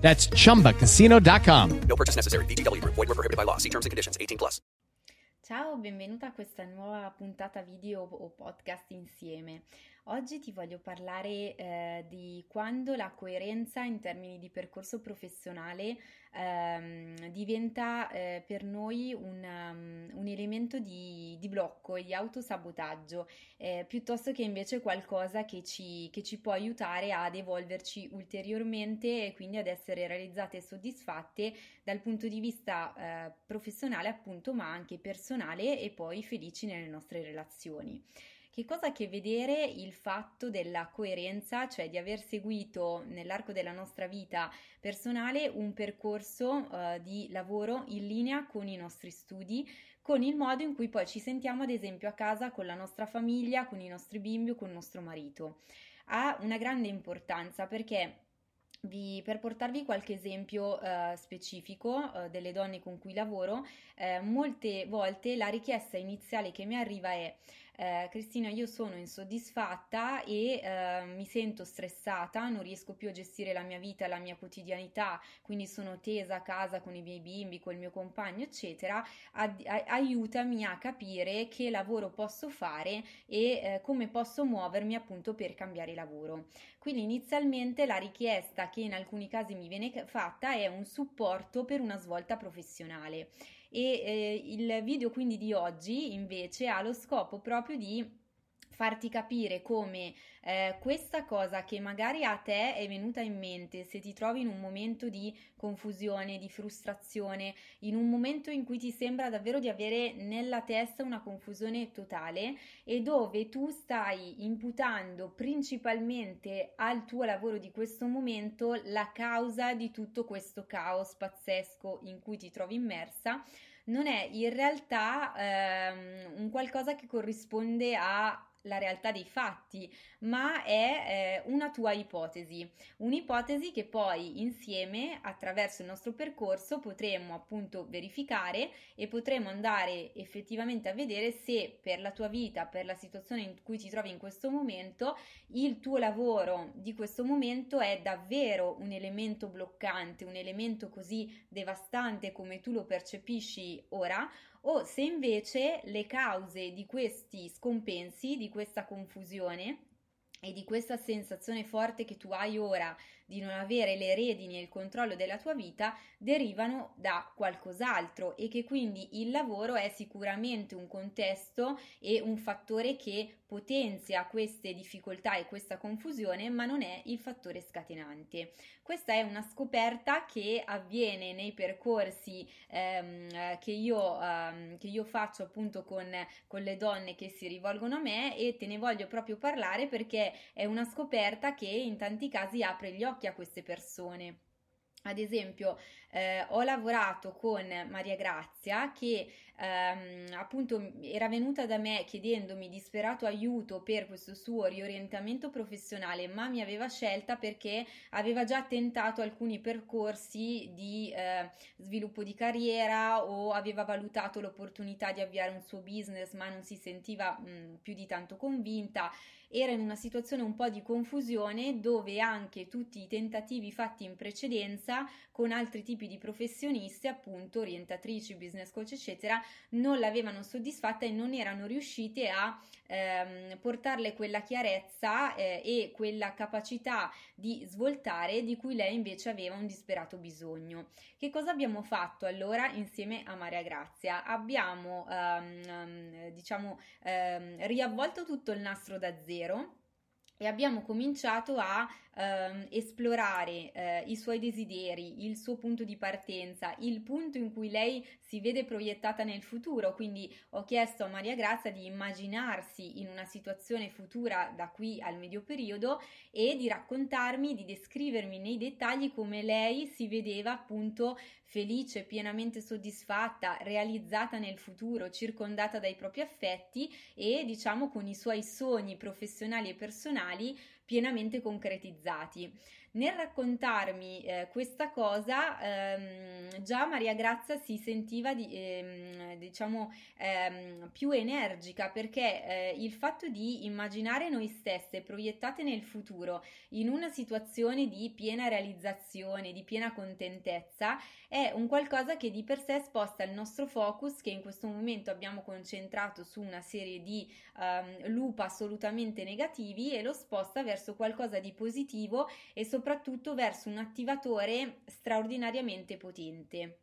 That's chumbacasino.com. No purchase necessary. VGW Group. Void were prohibited by law. See terms and conditions. 18 plus. Ciao, benvenuta a questa nuova puntata video o podcast insieme. Oggi ti voglio parlare eh, di quando la coerenza in termini di percorso professionale ehm, diventa eh, per noi un, um, un elemento di, di, blocco e di autosabotaggio, eh, piuttosto che invece qualcosa che ci, che ci può aiutare ad evolverci ulteriormente e quindi ad essere realizzate e soddisfatte dal punto di vista eh, professionale, appunto, ma anche personale e poi felici nelle nostre relazioni. Che cosa ha a che vedere il fatto della coerenza, cioè di aver seguito nell'arco della nostra vita personale un percorso uh, di lavoro in linea con i nostri studi, con il modo in cui poi ci sentiamo ad esempio a casa con la nostra famiglia, con i nostri bimbi o con il nostro marito. Ha una grande importanza perché vi, per portarvi qualche esempio uh, specifico uh, delle donne con cui lavoro, uh, molte volte la richiesta iniziale che mi arriva è eh, Cristina, io sono insoddisfatta e eh, mi sento stressata, non riesco più a gestire la mia vita, la mia quotidianità, quindi sono tesa a casa con i miei bimbi, col mio compagno, eccetera. Ad, a, aiutami a capire che lavoro posso fare e eh, come posso muovermi appunto per cambiare lavoro. Quindi inizialmente la richiesta che in alcuni casi mi viene fatta è un supporto per una svolta professionale e eh, il video quindi di oggi invece ha lo scopo proprio di farti capire come eh, questa cosa che magari a te è venuta in mente se ti trovi in un momento di confusione, di frustrazione, in un momento in cui ti sembra davvero di avere nella testa una confusione totale e dove tu stai imputando principalmente al tuo lavoro di questo momento la causa di tutto questo caos pazzesco in cui ti trovi immersa non è in realtà ehm, un qualcosa che corrisponde a la realtà dei fatti, ma è eh, una tua ipotesi, un'ipotesi che poi insieme attraverso il nostro percorso potremo appunto verificare e potremo andare effettivamente a vedere se per la tua vita, per la situazione in cui ti trovi in questo momento, il tuo lavoro di questo momento è davvero un elemento bloccante, un elemento così devastante come tu lo percepisci ora o se invece le cause di questi scompensi, di questa confusione e di questa sensazione forte che tu hai ora di non avere le redini e il controllo della tua vita derivano da qualcos'altro e che quindi il lavoro è sicuramente un contesto e un fattore che potenzia queste difficoltà e questa confusione, ma non è il fattore scatenante. Questa è una scoperta che avviene nei percorsi ehm, che, io, ehm, che, io, faccio appunto con, con le donne che si rivolgono a me e te ne voglio proprio parlare perché è una scoperta che in tanti casi apre gli occhi occhi a queste persone. Ad esempio, eh, ho lavorato con Maria Grazia che ehm, appunto era venuta da me chiedendomi disperato aiuto per questo suo riorientamento professionale, ma mi aveva scelta perché aveva già tentato alcuni percorsi di eh, sviluppo di carriera o aveva valutato l'opportunità di avviare un suo business, ma non si sentiva mh, più di tanto convinta. Era in una situazione un po' di confusione dove anche tutti i tentativi fatti in precedenza con altri tipi di professionisti, appunto orientatrici, business coach, eccetera, non l'avevano soddisfatta e non erano riuscite a ehm, portarle quella chiarezza eh, e quella capacità di svoltare di cui lei invece aveva un disperato bisogno. Che cosa abbiamo fatto allora insieme a Maria Grazia? Abbiamo ehm, diciamo ehm, riavvolto tutto il nastro da zero e abbiamo cominciato a ehm, esplorare eh, i suoi desideri, il suo punto di partenza, il punto in cui lei si vede proiettata nel futuro, quindi ho chiesto a Maria Grazia di immaginarsi in una situazione futura da qui al medio periodo e di raccontarmi, di descrivermi nei dettagli come lei si vedeva appunto felice, pienamente soddisfatta, realizzata nel futuro, circondata dai propri affetti e diciamo con i suoi sogni professionali e personali pienamente concretizzati. Nel raccontarmi eh, questa cosa, ehm, già Maria Grazia si sentiva di, ehm, diciamo ehm, più energica perché eh, il fatto di immaginare noi stesse proiettate nel futuro in una situazione di piena realizzazione, di piena contentezza, è un qualcosa che di per sé sposta il nostro focus che in questo momento abbiamo concentrato su una serie di ehm, loop assolutamente negativi e lo sposta verso qualcosa di positivo e soprattutto soprattutto verso un attivatore straordinariamente potente.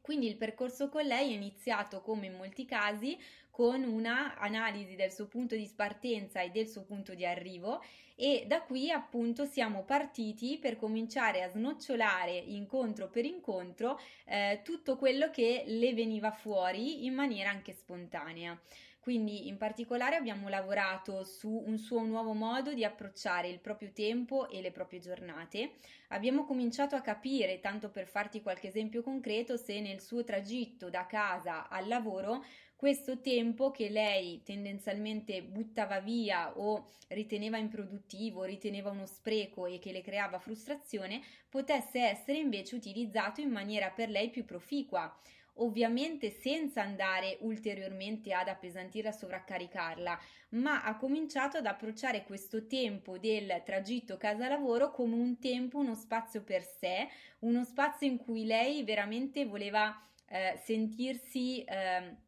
Quindi il percorso con lei è iniziato come in molti casi con una analisi del suo punto di partenza e del suo punto di arrivo e da qui appunto siamo partiti per cominciare a snocciolare incontro per incontro eh, tutto quello che le veniva fuori in maniera anche spontanea. Quindi in particolare abbiamo lavorato su un suo nuovo modo di approcciare il proprio tempo e le proprie giornate. Abbiamo cominciato a capire, tanto per farti qualche esempio concreto, se nel suo tragitto da casa al lavoro questo tempo che lei tendenzialmente buttava via o riteneva improduttivo, riteneva uno spreco e che le creava frustrazione, potesse essere invece utilizzato in maniera per lei più proficua ovviamente senza andare ulteriormente ad appesantirla, sovraccaricarla, ma ha cominciato ad approcciare questo tempo del tragitto casa-lavoro come un tempo, uno spazio per sé, uno spazio in cui lei veramente voleva eh, sentirsi... Eh,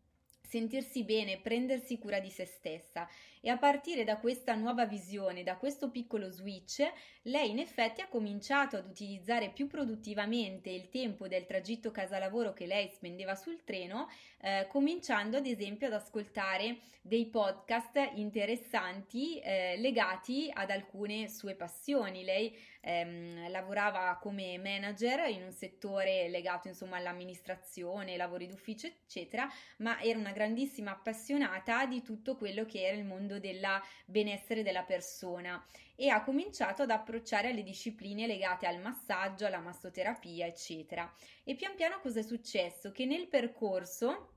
sentirsi bene, prendersi cura di se stessa e a partire da questa nuova visione, da questo piccolo switch, lei in effetti ha cominciato ad utilizzare più produttivamente il tempo del tragitto casa-lavoro che lei spendeva sul treno, eh, cominciando ad esempio ad ascoltare dei podcast interessanti eh, legati ad alcune sue passioni. Lei ehm, lavorava come manager in un settore legato insomma all'amministrazione, lavori d'ufficio, eccetera, ma era una grandissima appassionata di tutto quello che era il mondo del benessere della persona e ha cominciato ad approcciare alle discipline legate al massaggio, alla massoterapia, eccetera. E pian piano cosa è successo? Che nel percorso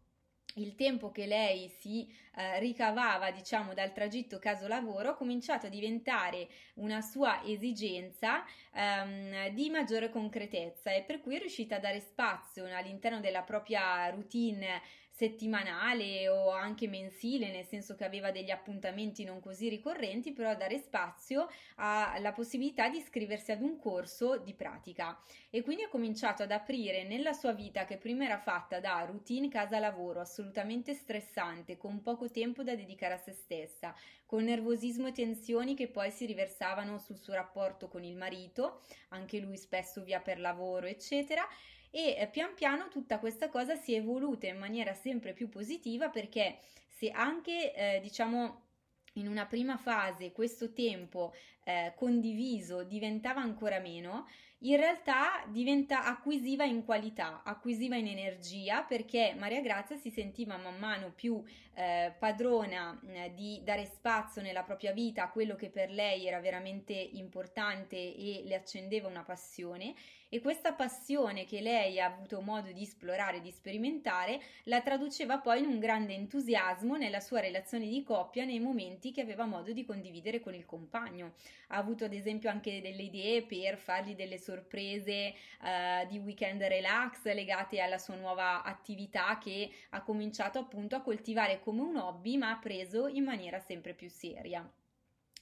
il tempo che lei si eh, ricavava, diciamo, dal tragitto caso lavoro, ha cominciato a diventare una sua esigenza ehm, di maggiore concretezza e per cui è riuscita a dare spazio all'interno della propria routine settimanale o anche mensile, nel senso che aveva degli appuntamenti non così ricorrenti, però dare spazio alla possibilità di iscriversi ad un corso di pratica. E quindi ha cominciato ad aprire nella sua vita che prima era fatta da routine casa-lavoro assolutamente stressante, con poco tempo da dedicare a se stessa, con nervosismo e tensioni che poi si riversavano sul suo rapporto con il marito, anche lui spesso via per lavoro, eccetera e eh, pian piano tutta questa cosa si è evoluta in maniera sempre più positiva perché se anche eh, diciamo in una prima fase questo tempo eh, condiviso diventava ancora meno, in realtà diventa, acquisiva in qualità, acquisiva in energia perché Maria Grazia si sentiva man mano più eh, padrona eh, di dare spazio nella propria vita a quello che per lei era veramente importante e le accendeva una passione e questa passione che lei ha avuto modo di esplorare, di sperimentare, la traduceva poi in un grande entusiasmo nella sua relazione di coppia nei momenti che aveva modo di condividere con il compagno. Ha avuto ad esempio anche delle idee per fargli delle sorprese uh, di weekend relax legate alla sua nuova attività che ha cominciato appunto a coltivare come un hobby ma ha preso in maniera sempre più seria.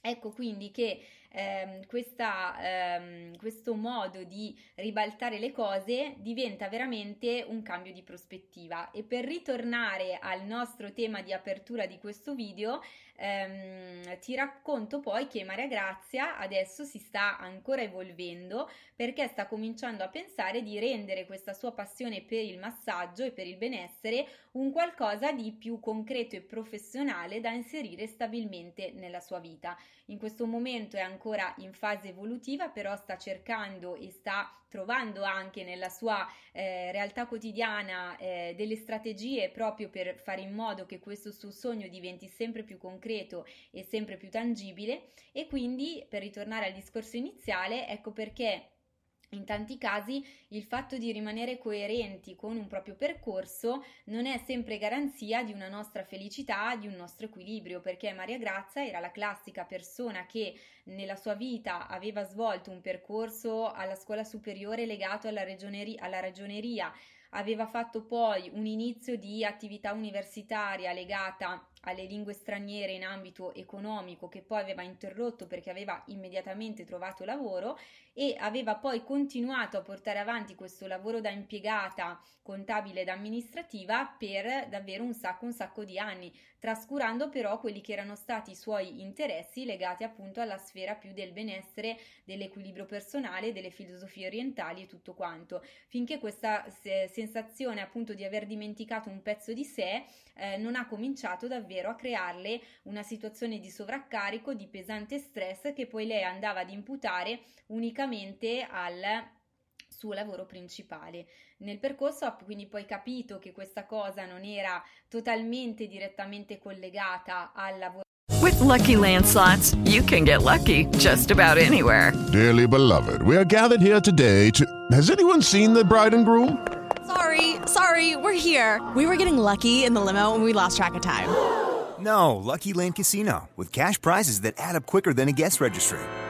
Ecco quindi che ehm, questa, ehm, questo modo di ribaltare le cose diventa veramente un cambio di prospettiva e per ritornare al nostro tema di apertura di questo video ehm, ti racconto poi che Maria Grazia adesso si sta ancora evolvendo perché sta cominciando a pensare di rendere questa sua passione per il massaggio e per il benessere un qualcosa di più concreto e professionale da inserire stabilmente nella sua vita. In questo momento è ancora in fase evolutiva, però sta cercando e sta trovando anche nella sua eh, realtà quotidiana eh, delle strategie proprio per fare in modo che questo suo sogno diventi sempre più concreto e sempre più tangibile. E quindi per ritornare al discorso iniziale, ecco perché in tanti casi il fatto di rimanere coerenti con un proprio percorso non è sempre garanzia di una nostra felicità, di un nostro equilibrio, perché Maria Grazia era la classica persona che nella sua vita aveva svolto un percorso alla scuola superiore legato alla ragioneria, alla ragioneria. Aveva fatto poi un inizio di attività universitaria legata alle lingue straniere in ambito economico che poi aveva interrotto perché aveva immediatamente trovato lavoro e aveva poi continuato a portare avanti questo lavoro da impiegata contabile ed amministrativa per davvero un sacco un sacco di anni trascurando però quelli che erano stati i suoi interessi legati appunto alla sfera più del benessere dell'equilibrio personale delle filosofie orientali e tutto quanto. Finché questa sensazione appunto di aver dimenticato un pezzo di sé eh, non ha cominciato davvero a crearle una situazione di sovraccarico, di pesante stress che poi lei andava ad imputare unicamente al suo lavoro principale. Nel percorso ha quindi poi capito che questa cosa non era totalmente direttamente collegata al lavoro. With lucky landslots, you can get lucky just about anywhere. Dearly beloved, we are gathered here today to. Has anyone seen the bride and groom? Sorry, sorry, we're here. We were getting lucky in the limo and we lost track of time. No, Lucky Land Casino, with cash prizes that add up quicker than a guest registry.